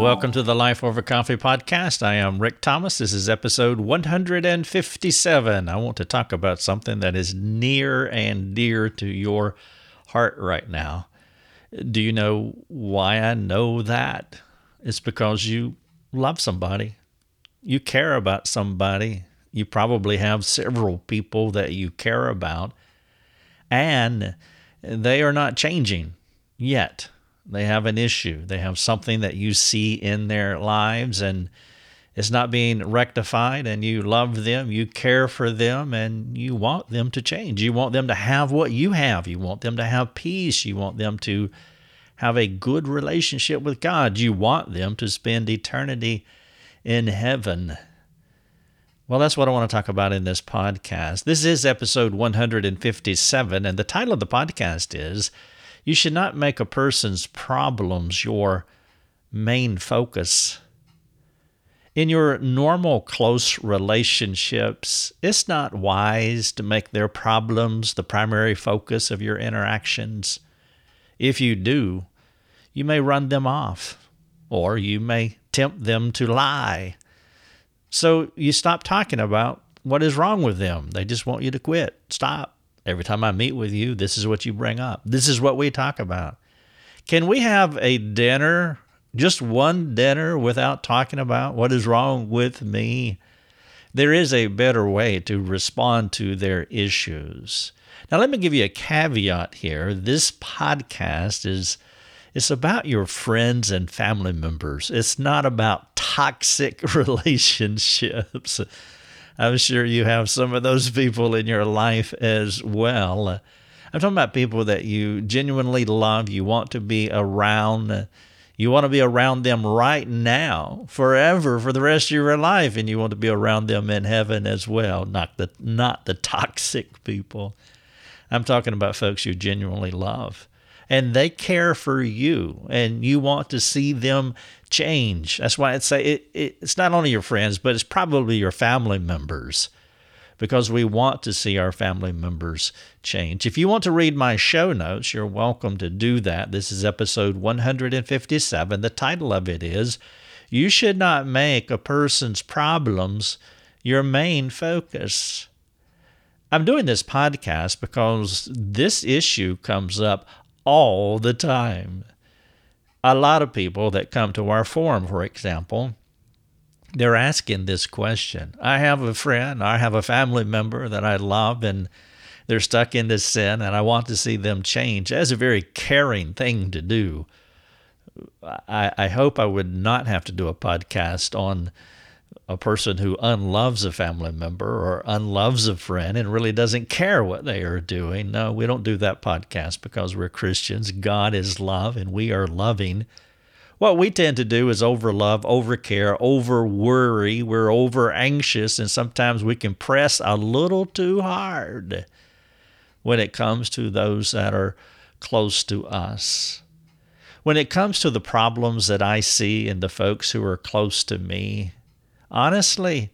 Welcome to the Life Over Coffee podcast. I am Rick Thomas. This is episode 157. I want to talk about something that is near and dear to your heart right now. Do you know why I know that? It's because you love somebody, you care about somebody. You probably have several people that you care about, and they are not changing yet they have an issue. They have something that you see in their lives and it's not being rectified, and you love them, you care for them, and you want them to change. You want them to have what you have. You want them to have peace. You want them to have a good relationship with God. You want them to spend eternity in heaven. Well, that's what I want to talk about in this podcast. This is episode 157, and the title of the podcast is you should not make a person's problems your main focus. In your normal close relationships, it's not wise to make their problems the primary focus of your interactions. If you do, you may run them off, or you may tempt them to lie. So you stop talking about what is wrong with them. They just want you to quit. Stop. Every time I meet with you, this is what you bring up. This is what we talk about. Can we have a dinner, just one dinner, without talking about what is wrong with me? There is a better way to respond to their issues. Now, let me give you a caveat here. This podcast is it's about your friends and family members. It's not about toxic relationships. I'm sure you have some of those people in your life as well. I'm talking about people that you genuinely love, you want to be around. You want to be around them right now, forever, for the rest of your life, and you want to be around them in heaven as well, not the not the toxic people. I'm talking about folks you genuinely love and they care for you and you want to see them change. That's why I'd say it, it, it's not only your friends, but it's probably your family members because we want to see our family members change. If you want to read my show notes, you're welcome to do that. This is episode 157. The title of it is You Should Not Make a Person's Problems Your Main Focus. I'm doing this podcast because this issue comes up all the time. A lot of people that come to our forum, for example, they're asking this question. I have a friend, I have a family member that I love, and they're stuck in this sin, and I want to see them change. That's a very caring thing to do. I, I hope I would not have to do a podcast on a person who unloves a family member or unloves a friend and really doesn't care what they are doing. No, we don't do that podcast because we're Christians. God is love and we are loving. What we tend to do is overlove, overcare, over worry. We're over anxious, and sometimes we can press a little too hard when it comes to those that are close to us. When it comes to the problems that I see in the folks who are close to me, honestly,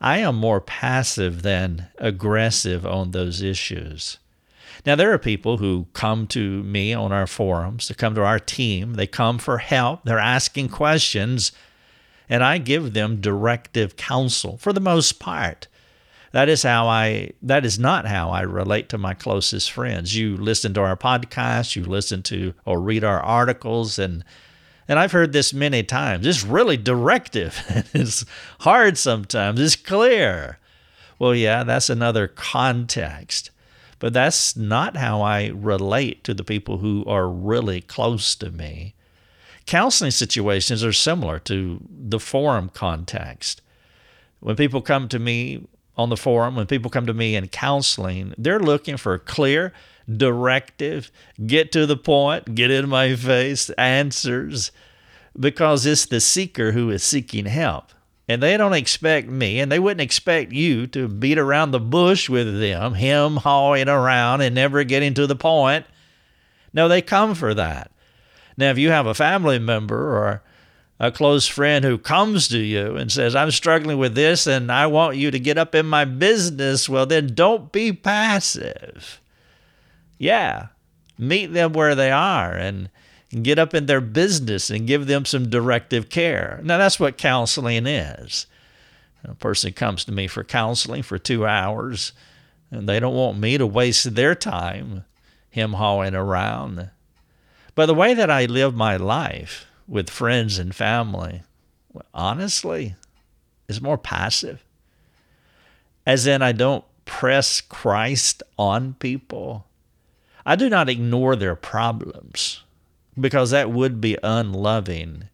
I am more passive than aggressive on those issues. Now, there are people who come to me on our forums, they come to our team, they come for help, they're asking questions, and I give them directive counsel for the most part. That is how I that is not how I relate to my closest friends. You listen to our podcast, you listen to or read our articles and and I've heard this many times. It's really directive. it's hard sometimes. It's clear. Well, yeah, that's another context. But that's not how I relate to the people who are really close to me. Counseling situations are similar to the forum context. When people come to me on the forum, when people come to me in counseling, they're looking for clear, directive, get to the point, get in my face answers, because it's the seeker who is seeking help. And they don't expect me, and they wouldn't expect you to beat around the bush with them, him hawing around and never getting to the point. No, they come for that. Now, if you have a family member or a close friend who comes to you and says, I'm struggling with this and I want you to get up in my business, well, then don't be passive. Yeah, meet them where they are and get up in their business and give them some directive care. Now, that's what counseling is. A person comes to me for counseling for two hours, and they don't want me to waste their time him hawing around. But the way that I live my life with friends and family, honestly, is more passive. As in, I don't press Christ on people. I do not ignore their problems because that would be unloving.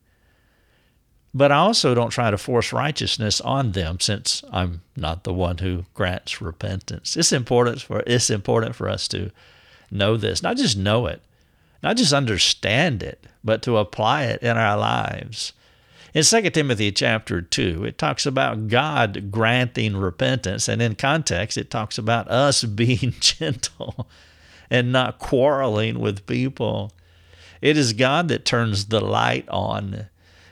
But I also don't try to force righteousness on them since I'm not the one who grants repentance. It's important for it's important for us to know this, not just know it, not just understand it, but to apply it in our lives. In 2 Timothy chapter 2, it talks about God granting repentance, and in context, it talks about us being gentle and not quarreling with people. It is God that turns the light on.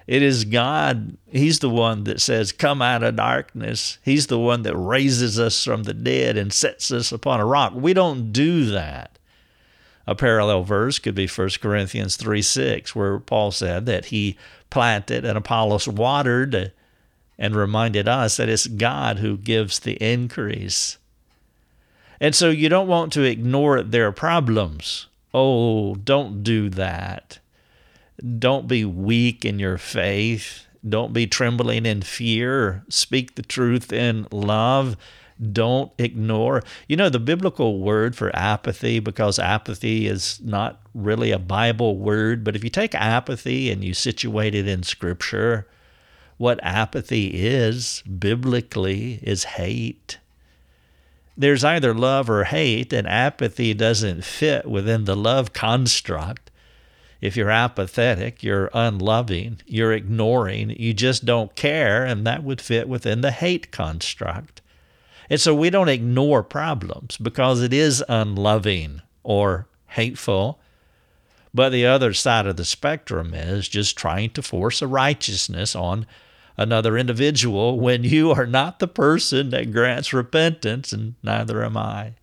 It is God, He's the one that says, Come out of darkness. He's the one that raises us from the dead and sets us upon a rock. We don't do that. A parallel verse could be 1 Corinthians 3 6, where Paul said that he planted and Apollos watered and reminded us that it's God who gives the increase. And so you don't want to ignore their problems. Oh, don't do that. Don't be weak in your faith. Don't be trembling in fear. Speak the truth in love. Don't ignore. You know, the biblical word for apathy, because apathy is not really a Bible word, but if you take apathy and you situate it in Scripture, what apathy is biblically is hate there's either love or hate, and apathy doesn't fit within the love construct. If you're apathetic, you're unloving, you're ignoring, you just don't care, and that would fit within the hate construct. And so we don't ignore problems because it is unloving or hateful. But the other side of the spectrum is just trying to force a righteousness on another individual when you are not the person that grants repentance, and neither am I.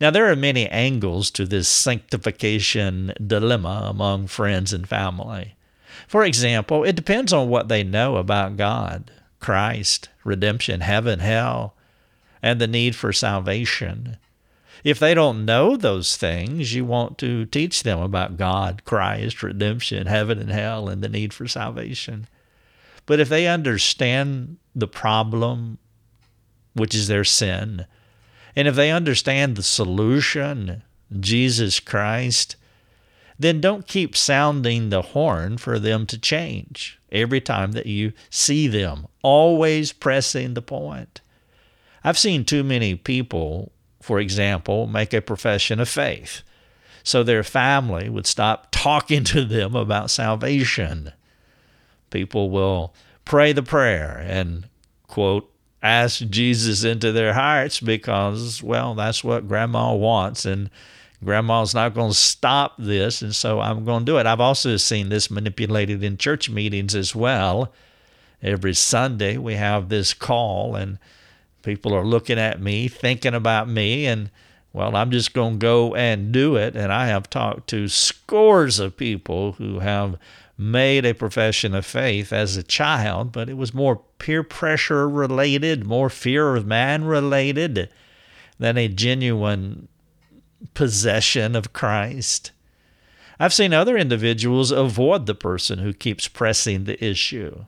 Now, there are many angles to this sanctification dilemma among friends and family. For example, it depends on what they know about God, Christ, redemption, heaven, hell, and the need for salvation. If they don't know those things, you want to teach them about God, Christ, redemption, heaven, and hell, and the need for salvation. But if they understand the problem, which is their sin, and if they understand the solution, Jesus Christ, then don't keep sounding the horn for them to change every time that you see them, always pressing the point. I've seen too many people, for example, make a profession of faith. So their family would stop talking to them about salvation people will pray the prayer and, quote, ask Jesus into their hearts because, well, that's what grandma wants. And grandma's not going to stop this. And so I'm going to do it. I've also seen this manipulated in church meetings as well. Every Sunday we have this call, and people are looking at me, thinking about me, and well, I'm just going to go and do it. And I have talked to scores of people who have made a profession of faith as a child, but it was more peer pressure related, more fear of man related than a genuine possession of Christ. I've seen other individuals avoid the person who keeps pressing the issue.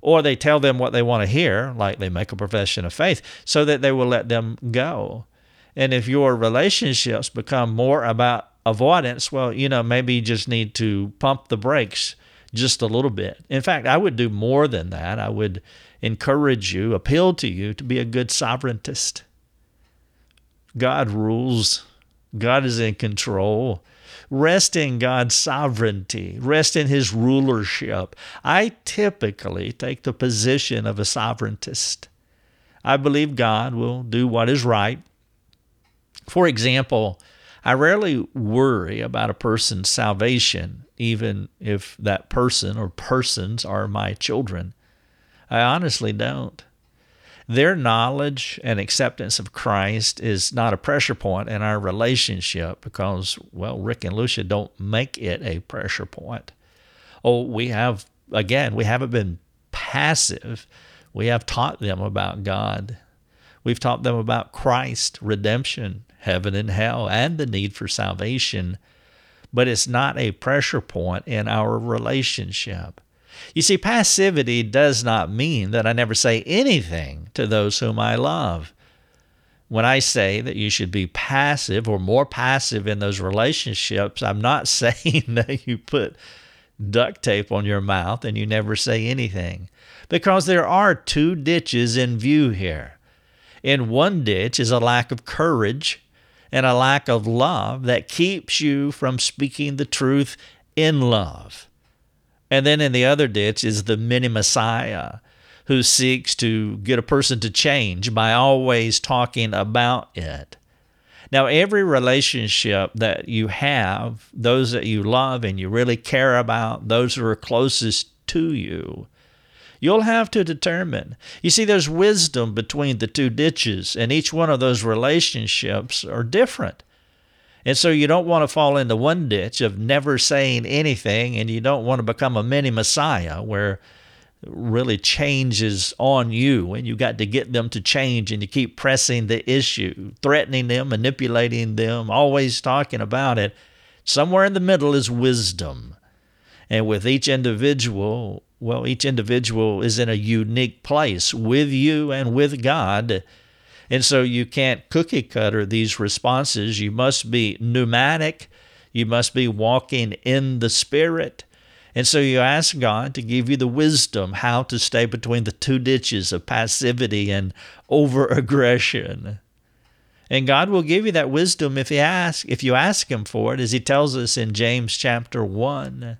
Or they tell them what they want to hear, like they make a profession of faith, so that they will let them go. And if your relationships become more about avoidance, well, you know, maybe you just need to pump the brakes just a little bit. In fact, I would do more than that. I would encourage you, appeal to you to be a good sovereigntist. God rules, God is in control. Rest in God's sovereignty, rest in His rulership. I typically take the position of a sovereigntist. I believe God will do what is right. For example, I rarely worry about a person's salvation, even if that person or persons are my children. I honestly don't. their knowledge and acceptance of Christ is not a pressure point in our relationship because, well, Rick and Lucia don't make it a pressure point. Oh, we have, again, we haven't been passive. We have taught them about God. We've taught them about Christ, redemption, heaven and hell, and the need for salvation. But it's not a pressure point in our relationship. You see, passivity does not mean that I never say anything to those whom I love. When I say that you should be passive or more passive in those relationships, I'm not saying that you put duct tape on your mouth and you never say anything. Because there are two ditches in view here. In one ditch is a lack of courage and a lack of love that keeps you from speaking the truth in love. And then in the other ditch is the mini Messiah who seeks to get a person to change by always talking about it. Now, every relationship that you have, those that you love and you really care about, those who are closest to you, you'll have to determine. You see, there's wisdom between the two ditches, and each one of those relationships are different. And so you don't want to fall into one ditch of never saying anything, and you don't want to become a mini Messiah where really change is on you and you got to get them to change and you keep pressing the issue, threatening them, manipulating them, always talking about it. Somewhere in the middle is wisdom. And with each individual, well, each individual is in a unique place with you and with God and so you can't cookie cutter these responses. You must be pneumatic. You must be walking in the Spirit. And so you ask God to give you the wisdom how to stay between the two ditches of passivity and over aggression. And God will give you that wisdom if you ask, if you ask him for it, as he tells us in James chapter 1.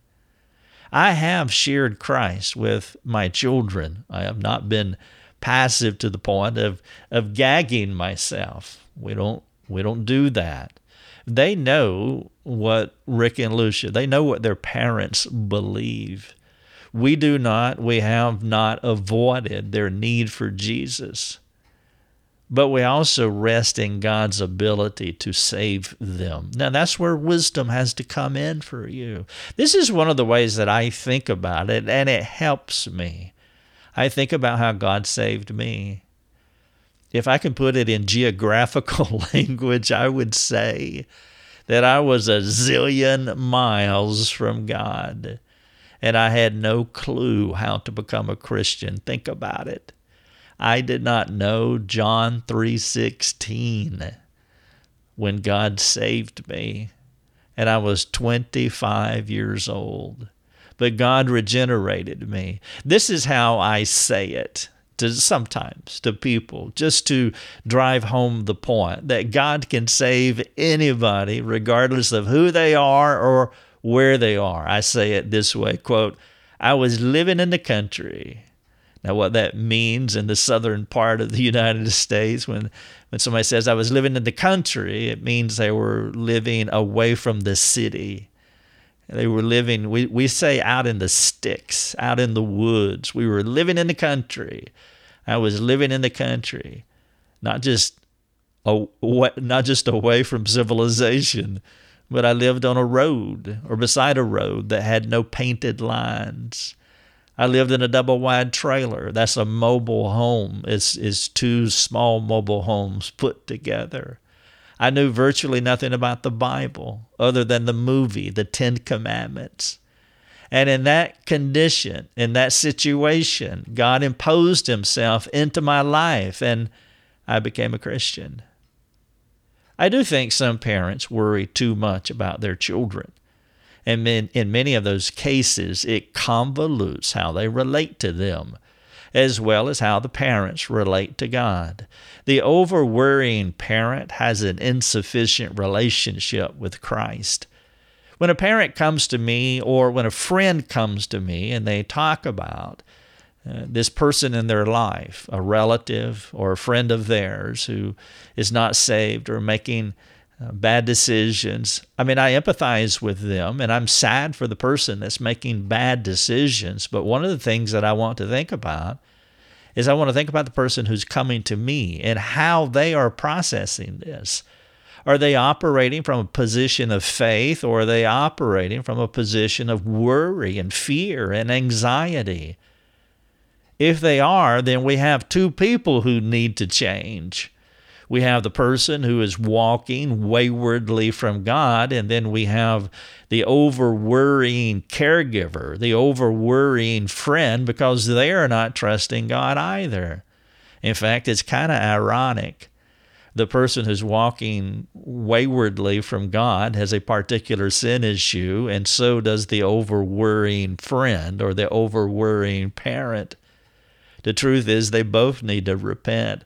I have shared Christ with my children. I have not been passive to the point of of gagging myself. We don't we don't do that. They know what Rick and Lucia, they know what their parents believe. We do not, we have not avoided their need for Jesus. But we also rest in God's ability to save them. Now, that's where wisdom has to come in for you. This is one of the ways that I think about it, and it helps me. I think about how God saved me. If I can put it in geographical language, I would say that I was a zillion miles from God and I had no clue how to become a Christian. Think about it. I did not know John 3:16 when God saved me and I was 25 years old but God regenerated me. This is how I say it to sometimes to people just to drive home the point that God can save anybody regardless of who they are or where they are. I say it this way, quote, I was living in the country. Now what that means in the southern part of the United States when when somebody says I was living in the country, it means they were living away from the city. They were living, we, we say out in the sticks, out in the woods. We were living in the country. I was living in the country, not just away, not just away from civilization, but I lived on a road or beside a road that had no painted lines. I lived in a double wide trailer. That's a mobile home. It's, it's two small mobile homes put together. I knew virtually nothing about the Bible other than the movie, The Ten Commandments. And in that condition, in that situation, God imposed Himself into my life and I became a Christian. I do think some parents worry too much about their children. And in many of those cases, it convolutes how they relate to them as well as how the parents relate to God. The over worrying parent has an insufficient relationship with Christ. When a parent comes to me, or when a friend comes to me and they talk about uh, this person in their life, a relative or a friend of theirs who is not saved or making uh, bad decisions. I mean, I empathize with them and I'm sad for the person that's making bad decisions. But one of the things that I want to think about is I want to think about the person who's coming to me and how they are processing this. Are they operating from a position of faith or are they operating from a position of worry and fear and anxiety? If they are, then we have two people who need to change. We have the person who is walking waywardly from God, and then we have the over worrying caregiver, the over worrying friend, because they are not trusting God either. In fact, it's kind of ironic the person who's walking waywardly from God has a particular sin issue, and so does the over worrying friend or the over worrying parent. The truth is, they both need to repent.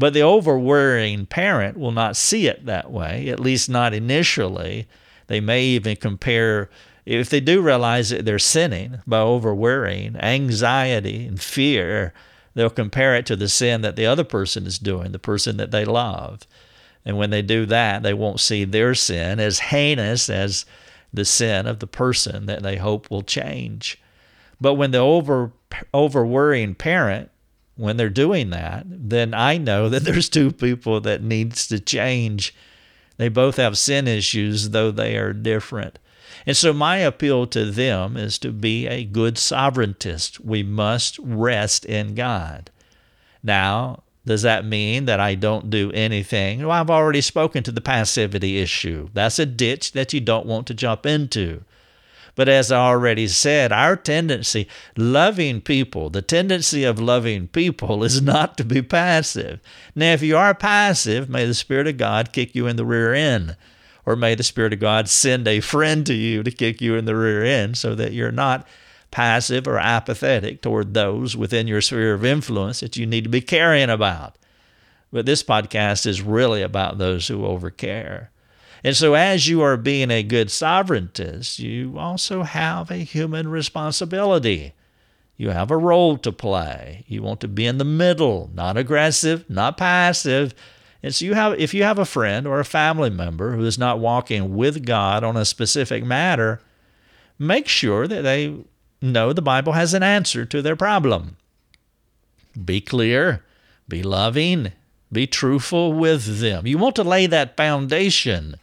But the over worrying parent will not see it that way, at least not initially. They may even compare, if they do realize that they're sinning by over worrying, anxiety and fear they'll compare it to the sin that the other person is doing, the person that they love. And when they do that, they won't see their sin as heinous as the sin of the person that they hope will change. But when the over over worrying parent, when they're doing that, then I know that there's two people that needs to change. They both have sin issues, though they are different. And so my appeal to them is to be a good sovereigntist. We must rest in God. Now, does that mean that I don't do anything? Well, I've already spoken to the passivity issue. That's a ditch that you don't want to jump into. But as I already said, our tendency, loving people, the tendency of loving people is not to be passive. Now, if you are passive, may the Spirit of God kick you in the rear end or may the Spirit of God send a friend to you to kick you in the rear end so that you're not passive or apathetic toward those within your sphere of influence that you need to be caring about. But this podcast is really about those who overcare. And so, as you are being a good sovereigntist, you also have a human responsibility. You have a role to play. You want to be in the middle, not aggressive, not passive, and so you have if you have a friend or a family member who is not walking with God on a specific matter, make sure that they know the Bible has an answer to their problem. Be clear, be loving, be truthful with them. You want to lay that foundation.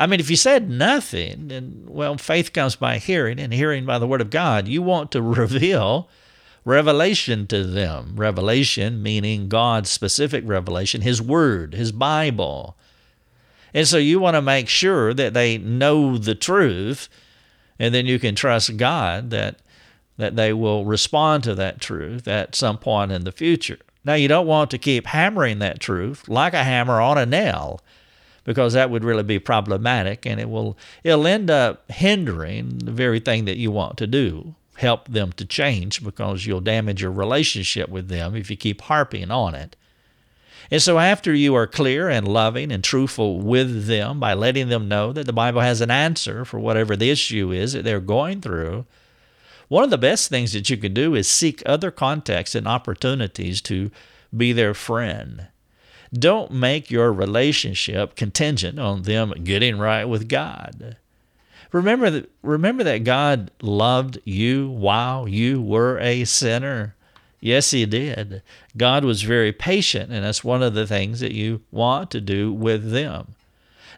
I mean, if you said nothing, then, well, faith comes by hearing, and hearing by the Word of God. You want to reveal revelation to them. Revelation meaning God's specific revelation, His Word, His Bible. And so you want to make sure that they know the truth, and then you can trust God that, that they will respond to that truth at some point in the future. Now, you don't want to keep hammering that truth like a hammer on a nail because that would really be problematic and it will it'll end up hindering the very thing that you want to do help them to change because you'll damage your relationship with them if you keep harping on it. And so, after you are clear and loving and truthful with them by letting them know that the Bible has an answer for whatever the issue is that they're going through, one of the best things that you can do is seek other contexts and opportunities to be their friend. Don't make your relationship contingent on them getting right with God. Remember that, remember that God loved you while you were a sinner. Yes, He did. God was very patient, and that's one of the things that you want to do with them.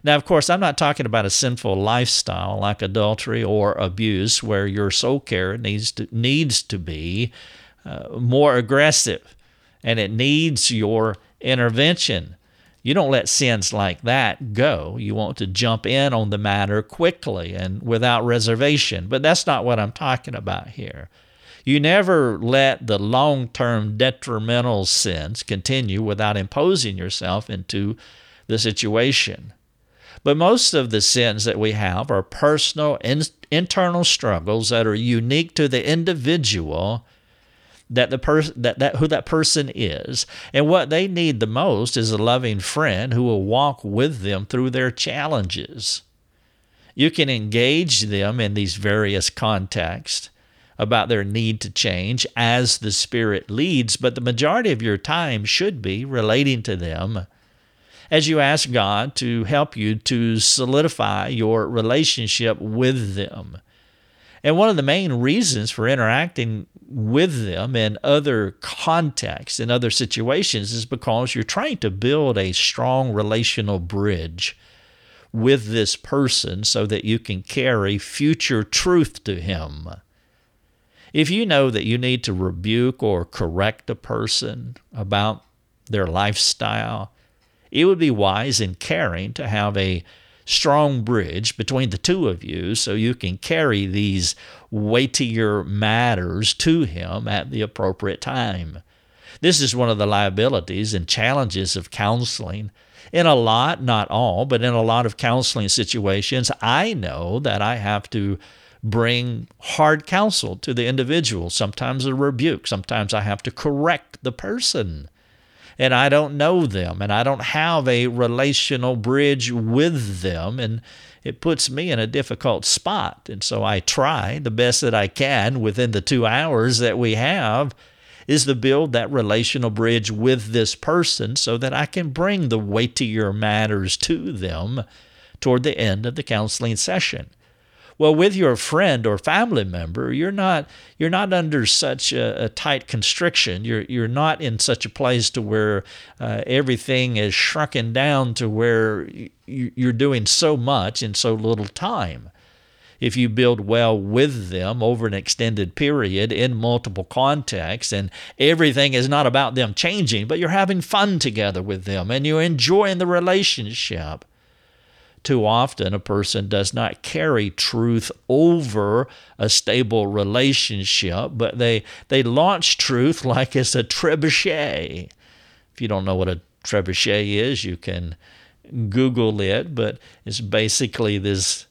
Now, of course, I'm not talking about a sinful lifestyle like adultery or abuse, where your soul care needs to needs to be uh, more aggressive, and it needs your intervention. You don't let sins like that go. You want to jump in on the matter quickly and without reservation. But that's not what I'm talking about here. You never let the long term detrimental sins continue without imposing yourself into the situation. But most of the sins that we have are personal, in, internal struggles that are unique to the individual that the person that, that who that person is. And what they need the most is a loving friend who will walk with them through their challenges. You can engage them in these various contexts about their need to change as the spirit leads but the majority of your time should be relating to them as you ask God to help you to solidify your relationship with them And one of the main reasons for interacting with them in other contexts, in other situations, is because you're trying to build a strong relational bridge with this person so that you can carry future truth to him. If you know that you need to rebuke or correct a person about their lifestyle, it would be wise and caring to have a strong bridge between the two of you so you can carry these weightier matters to him at the appropriate time. This is one of the liabilities and challenges of counseling. In a lot, not all, but in a lot of counseling situations, I know that I have to bring hard counsel to the individual, sometimes a rebuke, sometimes I have to correct the person and I don't know them and I don't have a relational bridge with them. And it puts me in a difficult spot. And so I try the best that I can within the two hours that we have is to build that relational bridge with this person so that I can bring the weightier matters to them toward the end of the counseling session. Well, with your friend or family member, you're not you're not under such a, a tight constriction. You're you're not in such a place to where uh, everything is shrunken down to where you, you're doing so much in so little time if you build well with them over an extended period in multiple contexts and everything is not about them changing, but you're having fun together with them and you're enjoying the relationship. Too often, a person does not carry truth over a stable relationship, but they, they launch truth like it's a trebuchet. If you don't know what a trebuchet is, you can Google it, but it's basically this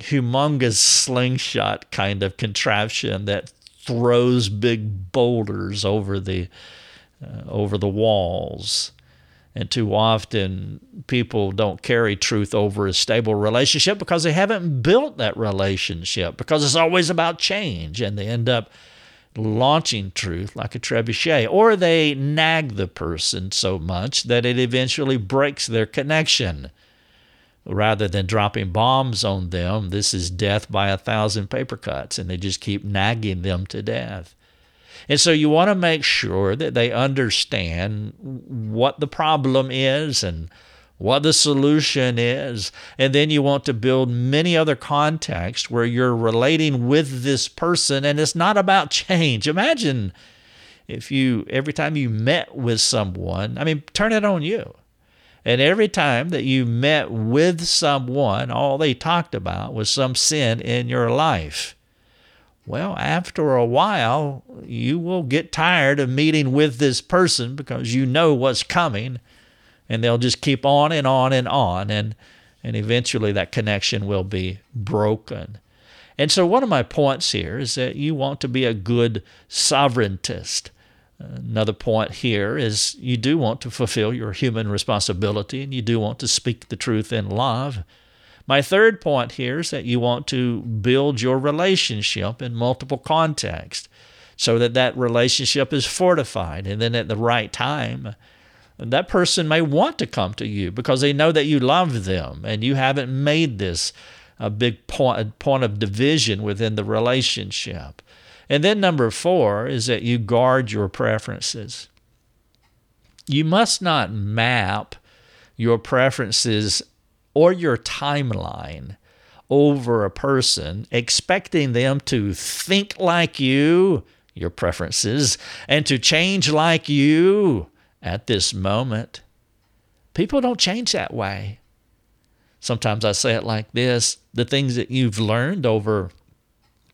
humongous slingshot kind of contraption that throws big boulders over the uh, over the walls and too often, people don't carry truth over a stable relationship because they haven't built that relationship, because it's always about change, and they end up launching truth like a trebuchet, or they nag the person so much that it eventually breaks their connection. Rather than dropping bombs on them, this is death by a thousand paper cuts, and they just keep nagging them to death. And so you want to make sure that they understand what the problem is and what the solution is. And then you want to build many other contexts where you're relating with this person and it's not about change. Imagine if you, every time you met with someone, I mean, turn it on you. And every time that you met with someone, all they talked about was some sin in your life. Well, after a while, you will get tired of meeting with this person because you know what's coming, and they'll just keep on and on and on, and, and eventually that connection will be broken. And so, one of my points here is that you want to be a good sovereigntist. Another point here is you do want to fulfill your human responsibility and you do want to speak the truth in love. My third point here is that you want to build your relationship in multiple contexts so that that relationship is fortified. And then at the right time, that person may want to come to you because they know that you love them and you haven't made this a big point, point of division within the relationship. And then number four is that you guard your preferences. You must not map your preferences or your timeline over a person, expecting them to think like you, your preferences, and to change like you at this moment. People don't change that way. Sometimes I say it like this the things that you've learned over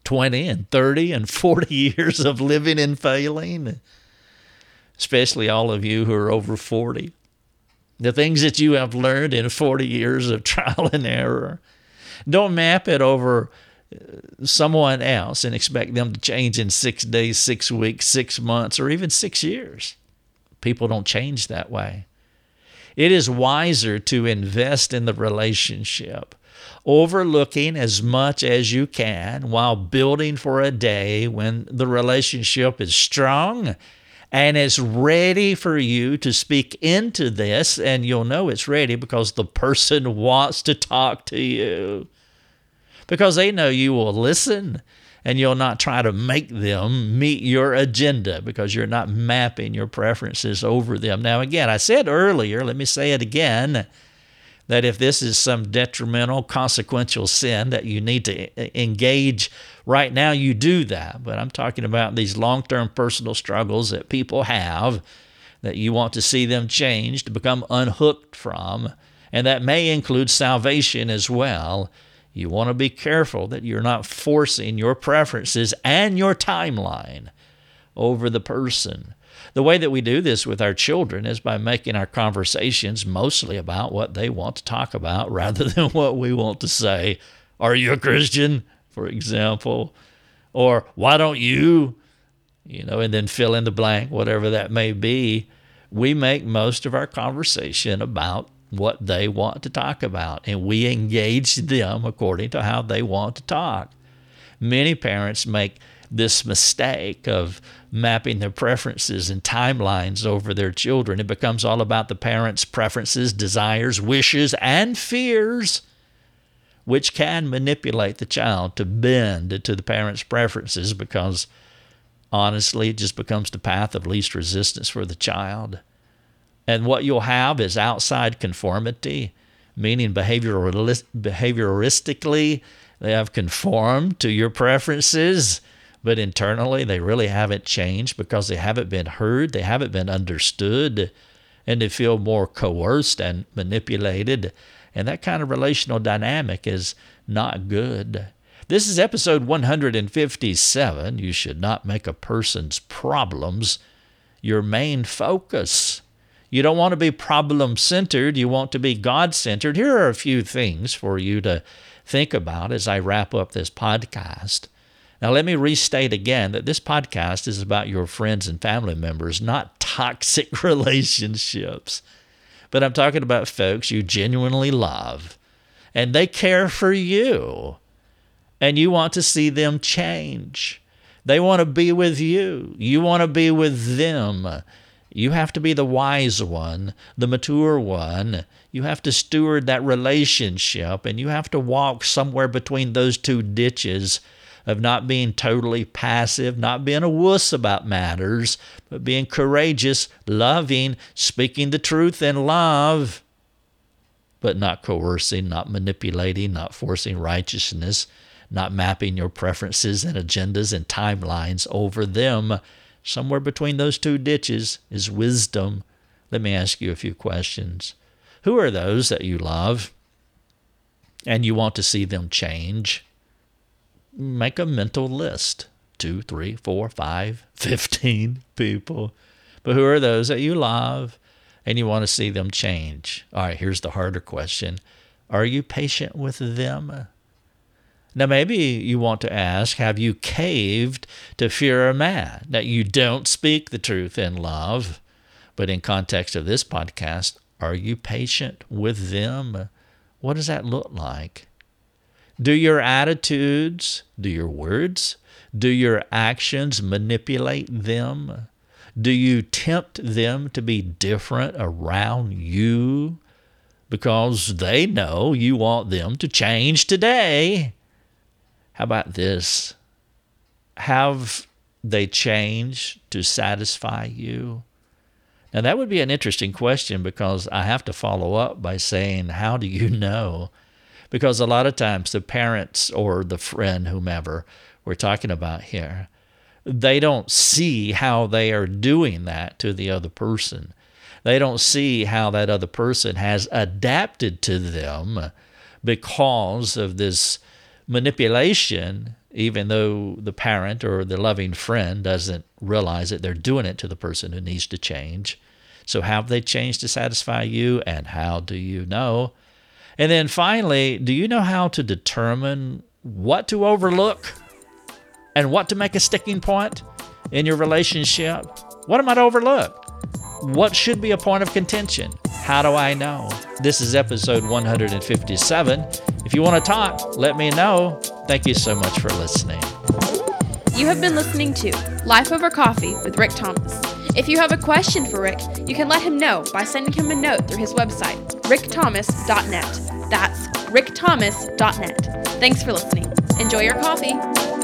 20 and 30 and 40 years of living and failing, especially all of you who are over 40 the things that you have learned in 40 years of trial and error. Don't map it over uh, someone else and expect them to change in six days, six weeks, six months, or even six years. People don't change that way. It is wiser to invest in the relationship, overlooking as much as you can while building for a day when the relationship is strong and it's ready for you to speak into this, and you'll know it's ready because the person wants to talk to you. because they know you will listen and you'll not try to make them meet your agenda because you're not mapping your preferences over them. Now, again, I said earlier, let me say it again that if this is some detrimental, consequential sin that you need to engage right now, you do that. But I'm talking about these long term personal struggles that people have that you want to see them changed, become unhooked from, and that may include salvation as well. You want to be careful that you're not forcing your preferences and your timeline over the person. The way that we do this with our children is by making our conversations mostly about what they want to talk about rather than what we want to say. Are you a Christian, for example? Or why don't you? You know, and then fill in the blank, whatever that may be. We make most of our conversation about what they want to talk about, and we engage them according to how they want to talk. Many parents make this mistake of mapping their preferences and timelines over their children. It becomes all about the parents' preferences, desires, wishes, and fears, which can manipulate the child to bend to the parents' preferences because honestly, it just becomes the path of least resistance for the child. And what you'll have is outside conformity, meaning behavioristically, they have conformed to your preferences but internally they really haven't changed because they haven't been heard, they haven't been understood, and they feel more coerced and manipulated. And that kind of relational dynamic is not good. This is episode 157. You should not make a person's problems your main focus. You don't want to be problem centered, you want to be God centered. Here are a few things for you to think about as I wrap up this podcast. Now, let me restate again that this podcast is about your friends and family members, not toxic relationships. But I'm talking about folks you genuinely love and they care for you and you want to see them change. They want to be with you, you want to be with them. You have to be the wise one, the mature one. You have to steward that relationship, and you have to walk somewhere between those two ditches of not being totally passive, not being a wuss about matters, but being courageous, loving, speaking the truth in love, but not coercing, not manipulating, not forcing righteousness, not mapping your preferences and agendas and timelines over them. Somewhere between those two ditches is wisdom. Let me ask you a few questions. Who are those that you love and you want to see them change? Make a mental list two, three, four, five, fifteen people. But who are those that you love and you want to see them change? All right, here's the harder question Are you patient with them? Now, maybe you want to ask Have you caved to fear of man, that you don't speak the truth in love? But in context of this podcast, are you patient with them? What does that look like? Do your attitudes, do your words, do your actions manipulate them? Do you tempt them to be different around you because they know you want them to change today? How about this? Have they changed to satisfy you? Now, that would be an interesting question because I have to follow up by saying, How do you know because a lot of times the parents or the friend, whomever we're talking about here, they don't see how they are doing that to the other person. They don't see how that other person has adapted to them because of this manipulation, even though the parent or the loving friend doesn't realize that they're doing it to the person who needs to change. So, have they changed to satisfy you? And how do you know? And then finally, do you know how to determine what to overlook and what to make a sticking point in your relationship? What am I to overlook? What should be a point of contention? How do I know? This is episode 157. If you want to talk, let me know. Thank you so much for listening. You have been listening to Life Over Coffee with Rick Thomas. If you have a question for Rick, you can let him know by sending him a note through his website, rickthomas.net. That's rickthomas.net. Thanks for listening. Enjoy your coffee.